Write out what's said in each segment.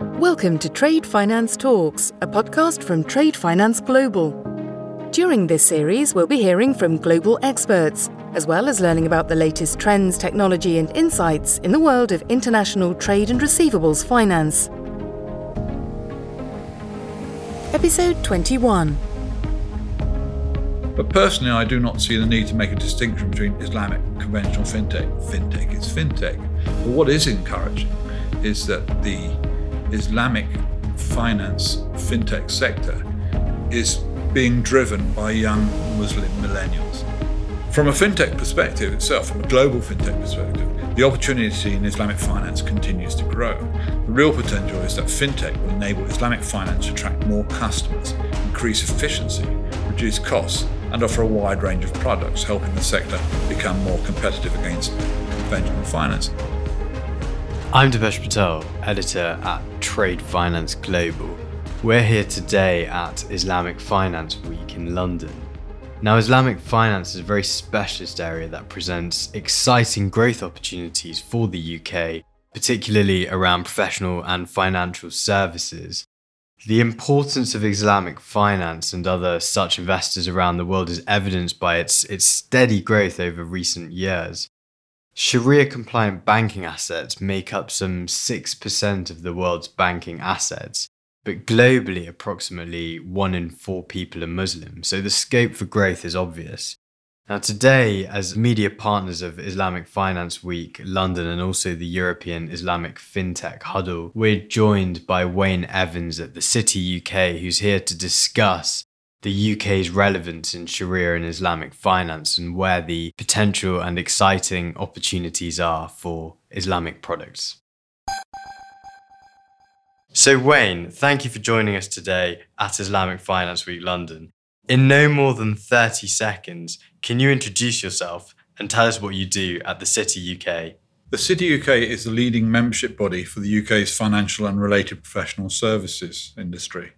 Welcome to Trade Finance Talks, a podcast from Trade Finance Global. During this series, we'll be hearing from global experts, as well as learning about the latest trends, technology, and insights in the world of international trade and receivables finance. Episode 21. But personally, I do not see the need to make a distinction between Islamic conventional fintech. Fintech is fintech. But what is encouraging is that the Islamic finance fintech sector is being driven by young Muslim millennials. From a fintech perspective itself, from a global fintech perspective, the opportunity in Islamic finance continues to grow. The real potential is that fintech will enable Islamic finance to attract more customers, increase efficiency, reduce costs, and offer a wide range of products, helping the sector become more competitive against conventional finance. I'm Deepesh Patel, editor at Trade Finance Global. We're here today at Islamic Finance Week in London. Now, Islamic finance is a very specialist area that presents exciting growth opportunities for the UK, particularly around professional and financial services. The importance of Islamic finance and other such investors around the world is evidenced by its, its steady growth over recent years. Sharia compliant banking assets make up some 6% of the world's banking assets, but globally, approximately 1 in 4 people are Muslim, so the scope for growth is obvious. Now, today, as media partners of Islamic Finance Week London and also the European Islamic FinTech Huddle, we're joined by Wayne Evans at the City UK, who's here to discuss the UK's relevance in Sharia and Islamic finance and where the potential and exciting opportunities are for Islamic products. So, Wayne, thank you for joining us today at Islamic Finance Week London. In no more than 30 seconds, can you introduce yourself and tell us what you do at the City UK? The City UK is the leading membership body for the UK's financial and related professional services industry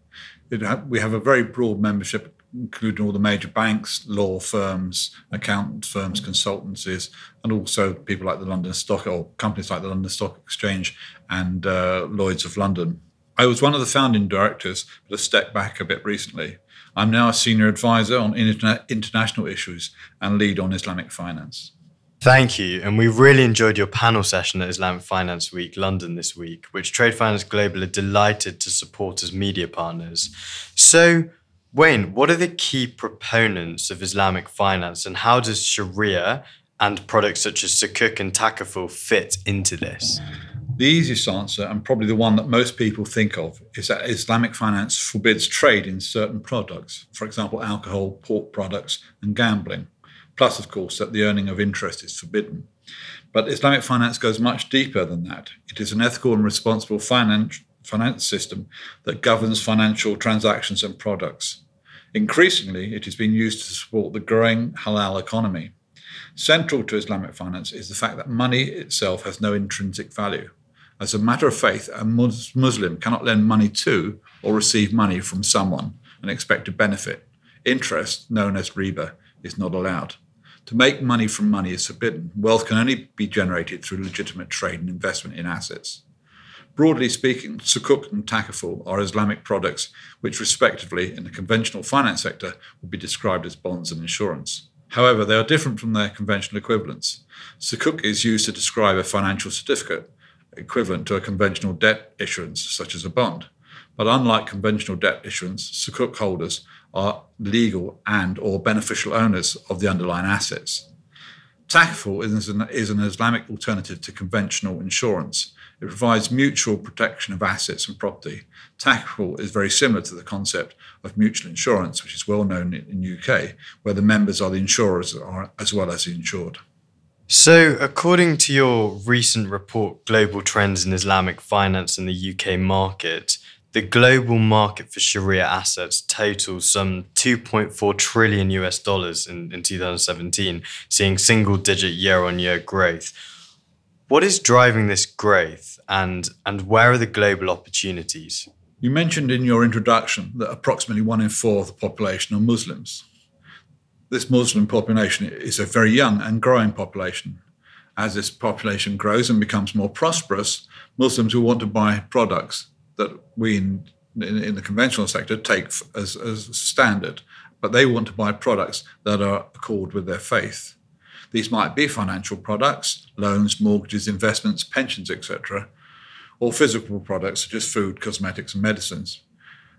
ha- we have a very broad membership, including all the major banks, law firms, accountant firms, consultancies, and also people like the London Stock or companies like the London Stock Exchange and uh, Lloyd's of London. I was one of the founding directors, but have stepped back a bit recently. I'm now a senior advisor on interna- international issues and lead on Islamic finance. Thank you. And we really enjoyed your panel session at Islamic Finance Week London this week, which Trade Finance Global are delighted to support as media partners. So, Wayne, what are the key proponents of Islamic finance and how does Sharia and products such as Sukuk and Takaful fit into this? The easiest answer, and probably the one that most people think of, is that Islamic finance forbids trade in certain products, for example, alcohol, pork products, and gambling. Plus, of course, that the earning of interest is forbidden. But Islamic finance goes much deeper than that. It is an ethical and responsible finance, finance system that governs financial transactions and products. Increasingly, it is being used to support the growing halal economy. Central to Islamic finance is the fact that money itself has no intrinsic value. As a matter of faith, a Muslim cannot lend money to or receive money from someone and expect a benefit. Interest, known as riba, is not allowed. To make money from money is forbidden. Wealth can only be generated through legitimate trade and investment in assets. Broadly speaking, sukuk and takaful are Islamic products which, respectively, in the conventional finance sector, would be described as bonds and insurance. However, they are different from their conventional equivalents. Sukuk is used to describe a financial certificate equivalent to a conventional debt issuance, such as a bond. But unlike conventional debt issuance, sukuk holders are legal and or beneficial owners of the underlying assets. Takaful is an, is an Islamic alternative to conventional insurance. It provides mutual protection of assets and property. Takaful is very similar to the concept of mutual insurance, which is well known in the UK, where the members are the insurers as well as the insured. So, according to your recent report, Global Trends in Islamic Finance in the UK Market, the global market for Sharia assets totals some 2.4 trillion US dollars in, in 2017, seeing single digit year on year growth. What is driving this growth and, and where are the global opportunities? You mentioned in your introduction that approximately one in four of the population are Muslims. This Muslim population is a very young and growing population. As this population grows and becomes more prosperous, Muslims will want to buy products that we in, in, in the conventional sector take as, as standard, but they want to buy products that are accord with their faith. These might be financial products, loans, mortgages, investments, pensions, etc., or physical products such as food, cosmetics, and medicines.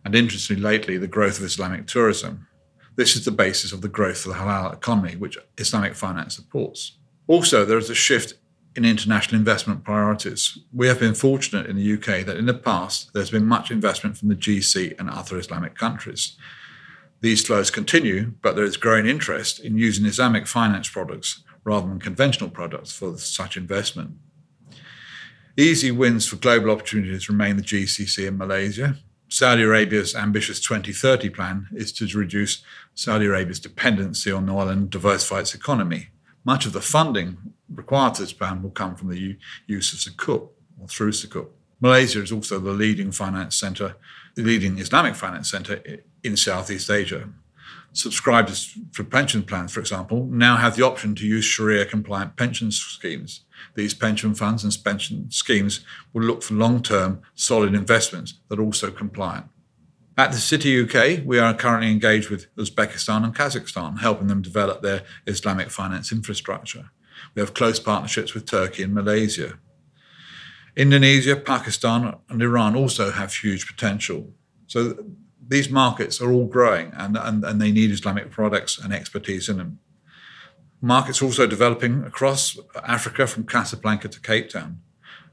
And interestingly, lately, the growth of Islamic tourism. This is the basis of the growth of the halal economy, which Islamic finance supports. Also, there is a shift in international investment priorities. We have been fortunate in the UK that in the past there's been much investment from the GCC and other Islamic countries. These flows continue, but there is growing interest in using Islamic finance products rather than conventional products for such investment. Easy wins for global opportunities remain the GCC and Malaysia. Saudi Arabia's ambitious 2030 plan is to reduce Saudi Arabia's dependency on oil and diversify its economy. Much of the funding required this plan will come from the use of Sukuk or through Sukuk. Malaysia is also the leading finance center, the leading Islamic finance center in Southeast Asia. Subscribers for pension plans, for example, now have the option to use Sharia compliant pension schemes. These pension funds and pension schemes will look for long term, solid investments that are also compliant. At the City UK, we are currently engaged with Uzbekistan and Kazakhstan, helping them develop their Islamic finance infrastructure. We have close partnerships with Turkey and Malaysia. Indonesia, Pakistan, and Iran also have huge potential. So these markets are all growing and, and, and they need Islamic products and expertise in them. Markets also developing across Africa from Casablanca to Cape Town.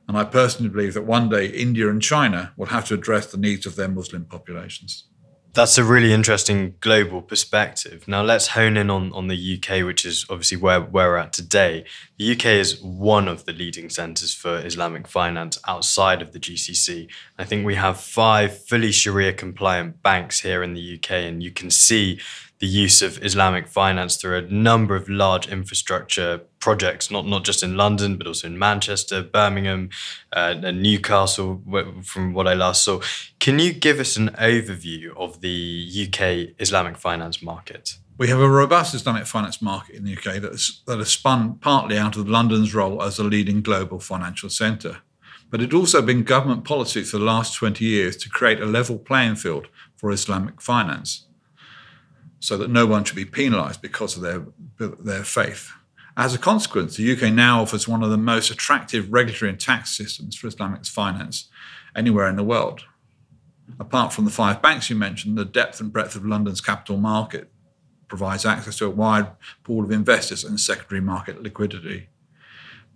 And I personally believe that one day India and China will have to address the needs of their Muslim populations. That's a really interesting global perspective. Now let's hone in on, on the UK, which is obviously where, where we're at today. The UK is one of the leading centres for Islamic finance outside of the GCC. I think we have five fully Sharia compliant banks here in the UK, and you can see the use of Islamic finance through a number of large infrastructure projects, not, not just in London, but also in Manchester, Birmingham, uh, and Newcastle, from what I last saw. Can you give us an overview of the UK Islamic finance market? We have a robust Islamic finance market in the UK that, is, that has spun partly out of London's role as a leading global financial centre. But it also been government policy for the last 20 years to create a level playing field for Islamic finance so that no one should be penalised because of their, their faith. As a consequence, the UK now offers one of the most attractive regulatory and tax systems for Islamic finance anywhere in the world. Apart from the five banks you mentioned, the depth and breadth of London's capital market provides access to a wide pool of investors and secondary market liquidity.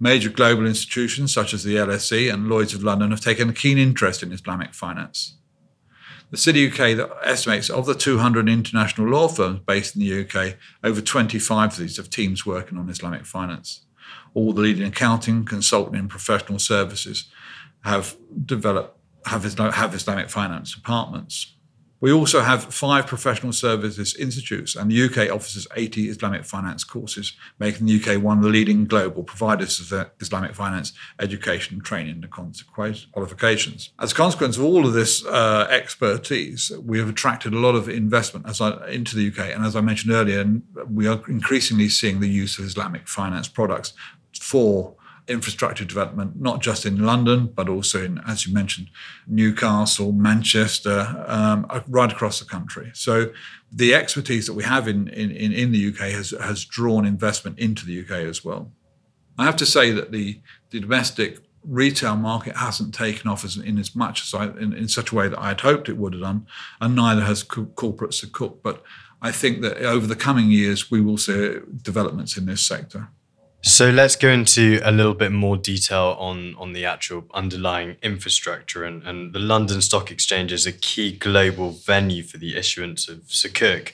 Major global institutions such as the LSE and Lloyds of London have taken a keen interest in Islamic finance. The City UK estimates of the 200 international law firms based in the UK, over 25 of these have teams working on Islamic finance. All the leading accounting, consulting, and professional services have developed have, have Islamic finance departments. We also have five professional services institutes, and the UK offers 80 Islamic finance courses, making the UK one of the leading global providers of Islamic finance education, training, and qualifications. As a consequence of all of this uh, expertise, we have attracted a lot of investment I, into the UK. And as I mentioned earlier, we are increasingly seeing the use of Islamic finance products for infrastructure development, not just in London, but also in, as you mentioned, Newcastle, Manchester, um, right across the country. So the expertise that we have in, in, in the UK has, has drawn investment into the UK as well. I have to say that the, the domestic retail market hasn't taken off as, in as much as I, in, in such a way that I had hoped it would have done, and neither has co- corporate Sukuk. But I think that over the coming years, we will see developments in this sector. So let's go into a little bit more detail on, on the actual underlying infrastructure. And, and the London Stock Exchange is a key global venue for the issuance of Sukuk.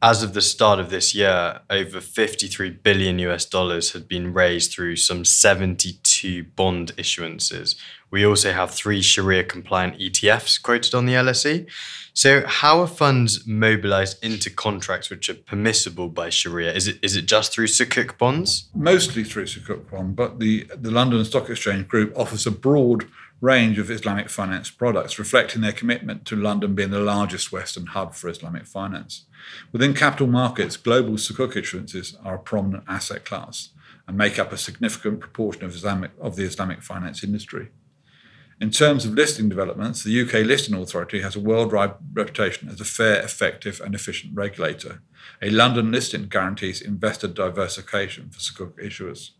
As of the start of this year, over 53 billion US dollars had been raised through some 72 bond issuances. We also have three Sharia compliant ETFs quoted on the LSE. So, how are funds mobilized into contracts which are permissible by Sharia? Is it is it just through Sukuk bonds? Mostly through Sukuk bond, but the, the London Stock Exchange Group offers a broad range of Islamic finance products, reflecting their commitment to London being the largest Western hub for Islamic finance. Within capital markets, global Sukuk issuances are a prominent asset class and make up a significant proportion of, Islamic, of the Islamic finance industry. In terms of listing developments, the UK Listing Authority has a worldwide reputation as a fair, effective, and efficient regulator. A London listing guarantees investor diversification for Sukuk issuers.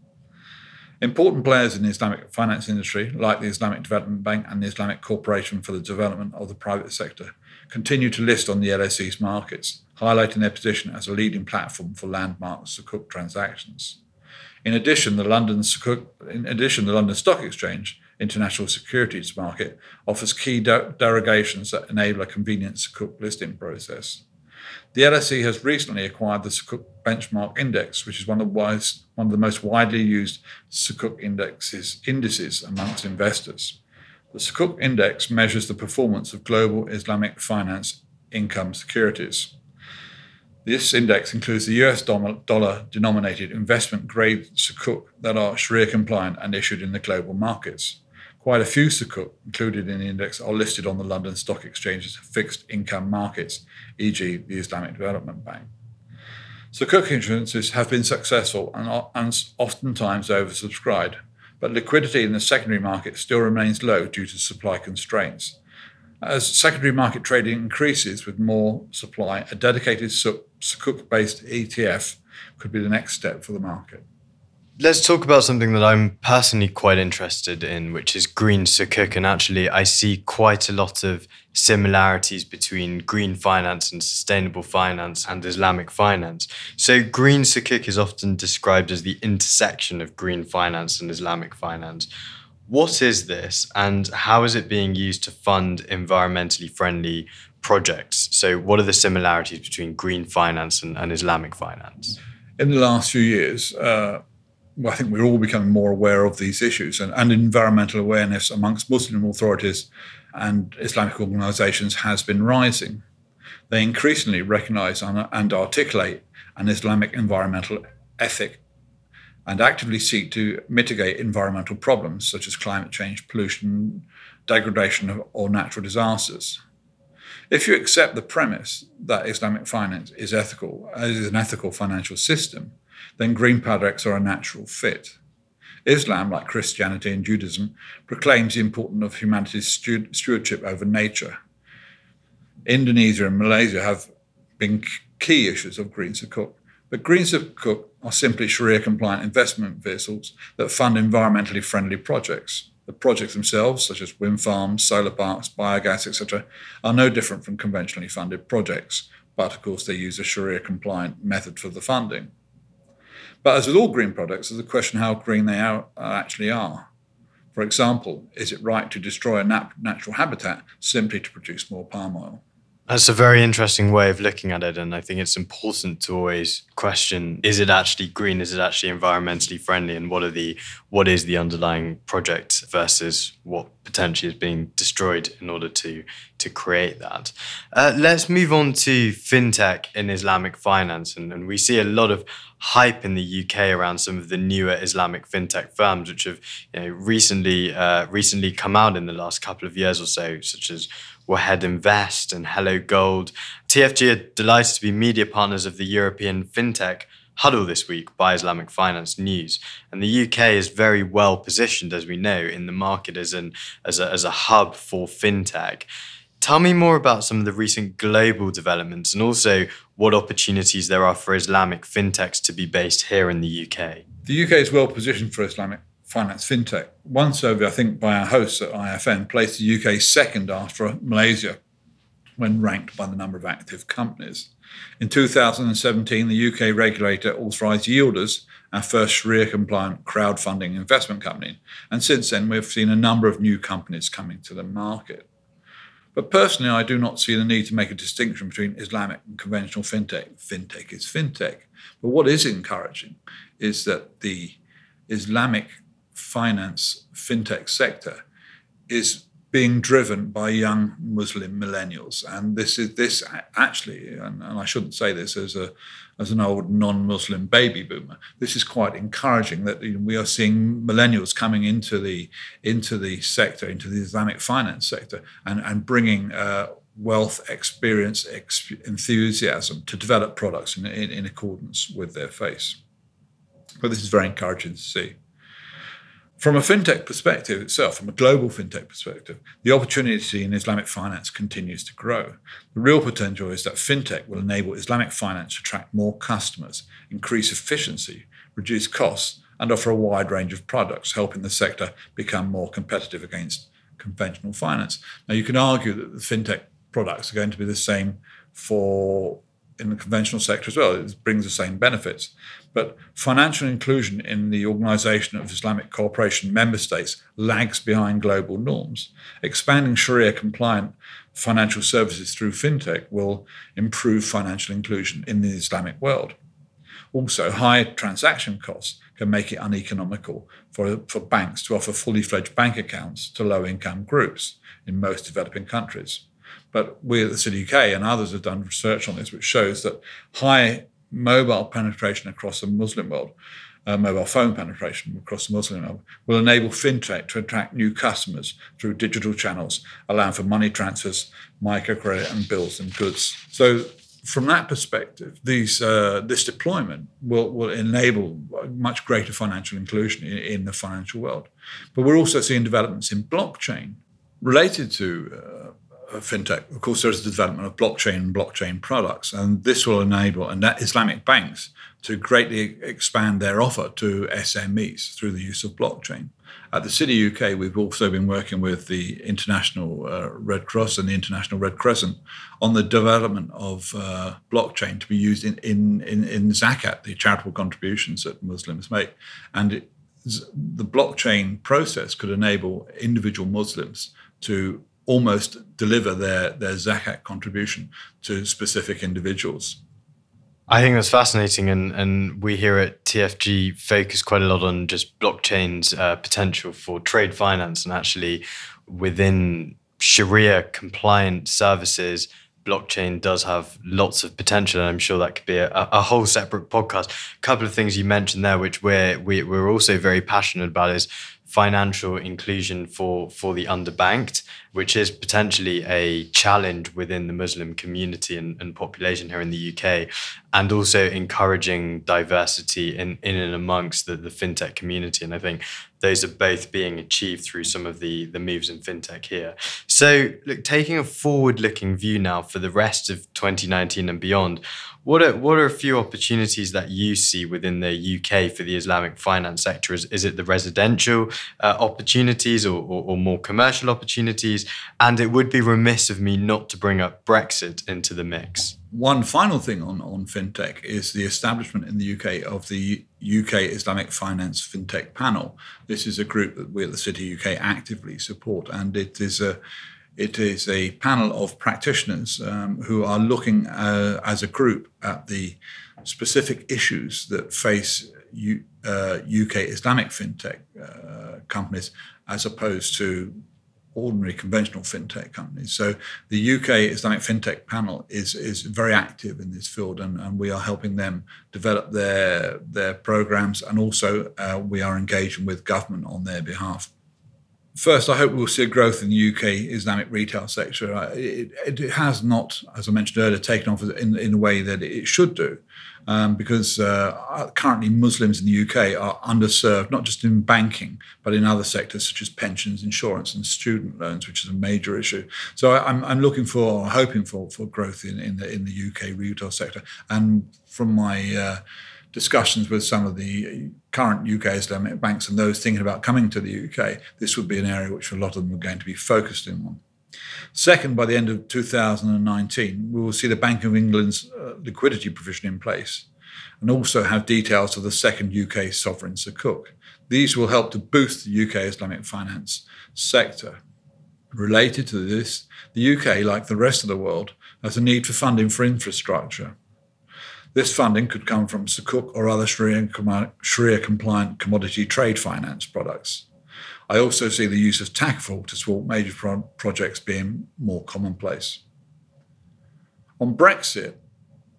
Important players in the Islamic finance industry, like the Islamic Development Bank and the Islamic Corporation for the Development of the Private Sector, continue to list on the LSE's markets, highlighting their position as a leading platform for landmark Sukuk transactions. In addition, the London Sukuk, in addition, the London Stock Exchange International Securities Market offers key de- derogations that enable a convenient Sukuk listing process. The LSE has recently acquired the Sukuk Benchmark Index, which is one of the, wise, one of the most widely used Sukuk indexes, indices amongst investors. The Sukuk Index measures the performance of global Islamic finance income securities. This index includes the US dollar denominated investment grade Sukuk that are Sharia compliant and issued in the global markets. Quite a few Sukuk included in the index are listed on the London Stock Exchange's fixed income markets, e.g., the Islamic Development Bank. Sukuk issuances have been successful and, are, oftentimes oversubscribed, but liquidity in the secondary market still remains low due to supply constraints. As secondary market trading increases with more supply, a dedicated Sukuk based ETF could be the next step for the market. Let's talk about something that I'm personally quite interested in, which is green sukuk. And actually, I see quite a lot of similarities between green finance and sustainable finance and Islamic finance. So, green sukuk is often described as the intersection of green finance and Islamic finance. What is this, and how is it being used to fund environmentally friendly projects? So, what are the similarities between green finance and, and Islamic finance? In the last few years, uh, well, I think we're all becoming more aware of these issues and, and environmental awareness amongst Muslim authorities and Islamic organizations has been rising. They increasingly recognize and articulate an Islamic environmental ethic and actively seek to mitigate environmental problems such as climate change, pollution, degradation, or natural disasters. If you accept the premise that Islamic finance is ethical, is an ethical financial system, then green products are a natural fit. Islam, like Christianity and Judaism, proclaims the importance of humanity's stewardship over nature. Indonesia and Malaysia have been key issues of green sukuk, but green sukuk are simply Sharia compliant investment vehicles that fund environmentally friendly projects. The projects themselves, such as wind farms, solar parks, biogas, etc., are no different from conventionally funded projects, but of course they use a Sharia compliant method for the funding. But as with all green products, there's a question how green they are, uh, actually are. For example, is it right to destroy a nat- natural habitat simply to produce more palm oil? That's a very interesting way of looking at it. And I think it's important to always question is it actually green? Is it actually environmentally friendly? And what are the what is the underlying project versus what potentially is being destroyed in order to to create that? Uh, let's move on to fintech in Islamic finance. And, and we see a lot of hype in the UK around some of the newer Islamic fintech firms, which have you know, recently uh, recently come out in the last couple of years or so, such as Wahed Invest and HelloGold. TFG are delighted to be media partners of the European fintech huddle this week by Islamic Finance News. And the UK is very well positioned, as we know, in the market as, an, as, a, as a hub for fintech. Tell me more about some of the recent global developments and also what opportunities there are for Islamic fintechs to be based here in the UK. The UK is well positioned for Islamic finance fintech. One survey, I think, by our hosts at IFN placed the UK second after Malaysia when ranked by the number of active companies. In 2017, the UK regulator authorised Yielders, our first Sharia compliant crowdfunding investment company, and since then we've seen a number of new companies coming to the market. But personally, I do not see the need to make a distinction between Islamic and conventional fintech. Fintech is fintech. But what is encouraging is that the Islamic finance fintech sector is being driven by young Muslim millennials, and this is this actually, and, and I shouldn't say this as a as an old non-Muslim baby boomer. This is quite encouraging that you know, we are seeing millennials coming into the into the sector, into the Islamic finance sector, and and bringing. Uh, wealth, experience, ex- enthusiasm to develop products in, in, in accordance with their faith. But this is very encouraging to see. From a fintech perspective itself, from a global fintech perspective, the opportunity in Islamic finance continues to grow. The real potential is that fintech will enable Islamic finance to attract more customers, increase efficiency, reduce costs, and offer a wide range of products, helping the sector become more competitive against conventional finance. Now, you can argue that the fintech products are going to be the same for in the conventional sector as well. It brings the same benefits. But financial inclusion in the Organization of Islamic Cooperation member states lags behind global norms. Expanding Sharia compliant financial services through fintech will improve financial inclusion in the Islamic world. Also, high transaction costs can make it uneconomical for, for banks to offer fully fledged bank accounts to low income groups in most developing countries. But we at the City UK and others have done research on this, which shows that high mobile penetration across the Muslim world, uh, mobile phone penetration across the Muslim world, will enable fintech to attract new customers through digital channels, allowing for money transfers, microcredit, and bills and goods. So from that perspective, these, uh, this deployment will, will enable much greater financial inclusion in, in, the financial world. But we're also seeing developments in blockchain related to uh, fintech. Of course, there's the development of blockchain and blockchain products, and this will enable and Islamic banks to greatly expand their offer to SMEs through the use of blockchain. At the City UK, we've also been working with the International uh, Red Cross and the International Red Crescent on the development of uh, blockchain to be used in, in, in, in, zakat, the charitable contributions that Muslims make. And it, the blockchain process could enable individual Muslims to almost deliver their, their zakat contribution to specific individuals. I think that's fascinating, and and we here at TFG focus quite a lot on just blockchain's uh, potential for trade finance, and actually within Sharia compliant services, blockchain does have lots of potential, and I'm sure that could be a, a whole separate podcast. A couple of things you mentioned there, which we're we, are we are also very passionate about, is financial inclusion for for the underbanked, which is potentially a challenge within the Muslim community and, and population here in the UK, and also encouraging diversity in, in and amongst the, the fintech community. And I think those are both being achieved through some of the, the moves in fintech here. So, look, taking a forward looking view now for the rest of 2019 and beyond, what are what are a few opportunities that you see within the UK for the Islamic finance sector? Is, is it the residential uh, opportunities or, or, or, more commercial opportunities? And it would be remiss of me not to bring up Brexit into the mix. One final thing on, on fintech is the establishment in the UK of the UK Islamic Finance Fintech Panel. This is a group that we at the City UK actively support, and it is a it is a panel of practitioners um, who are looking uh, as a group at the specific issues that face U, uh, UK Islamic fintech uh, companies as opposed to ordinary conventional fintech companies. So the UK Islamic fintech panel is is very active in this field, and, and we are helping them develop their their programs, and also uh, we are engaging with government on their behalf. First, I hope we'll see a growth in the UK Islamic retail sector. It, it has not, as I mentioned earlier, taken off in, in the way that it should do. Um, because uh, currently Muslims in the UK are underserved, not just in banking, but in other sectors such as pensions, insurance, and student loans, which is a major issue. So I'm, I'm looking for, hoping for, for growth in, in, the, in the UK retail sector. And from my uh, discussions with some of the current UK Islamic banks and those thinking about coming to the UK, this would be an area which a lot of them are going to be focused in on. Second, by the end of 2019, we will see the Bank of England's uh, liquidity provision in place and also have details of the second UK sovereign sukuk. These will help to boost the UK Islamic finance sector. Related to this, the UK, like the rest of the world, has a need for funding for infrastructure. This funding could come from Sukuk or other Sharia compliant commodity trade finance products. I also see the use of Takaful to support major pro- projects being more commonplace. On Brexit,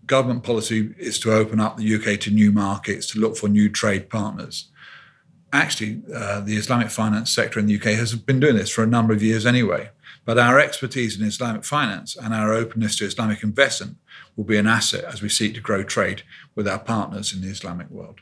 government policy is to open up the UK to new markets, to look for new trade partners. Actually, uh, the Islamic finance sector in the UK has been doing this for a number of years anyway. But our expertise in Islamic finance and our openness to Islamic investment will be an asset as we seek to grow trade with our partners in the Islamic world.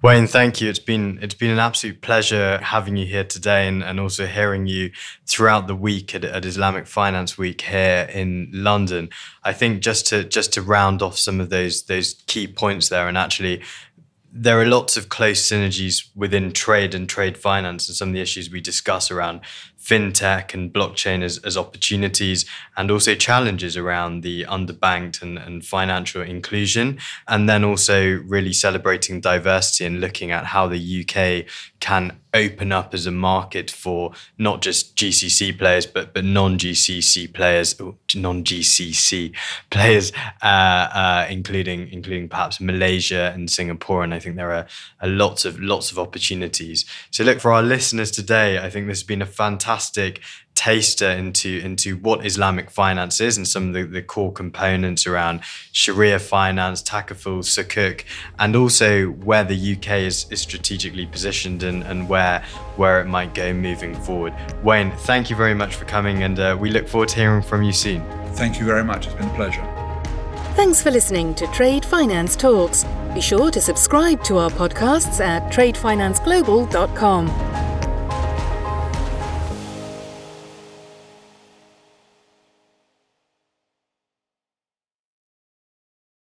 Wayne, thank you. It's been it's been an absolute pleasure having you here today and, and also hearing you throughout the week at, at Islamic Finance Week here in London. I think just to just to round off some of those those key points there and actually there are lots of close synergies within trade and trade finance and some of the issues we discuss around fintech and blockchain as, as opportunities and also challenges around the underbanked and, and financial inclusion. And then also really celebrating diversity and looking at how the UK can open up as a market for not just GCC players, but but non-GCC players, non-GCC players, uh, uh, including including perhaps Malaysia and Singapore. And I think there are, are lots of lots of opportunities. So look for our listeners today. I think this has been a fantastic taster into into what Islamic finance is and some of the, the core components around Sharia finance, takaful, sukuk, and also where the UK is, is strategically positioned and, and where where it might go moving forward. Wayne, thank you very much for coming, and uh, we look forward to hearing from you soon. Thank you very much. It's been a pleasure. Thanks for listening to Trade Finance Talks. Be sure to subscribe to our podcasts at tradefinanceglobal.com.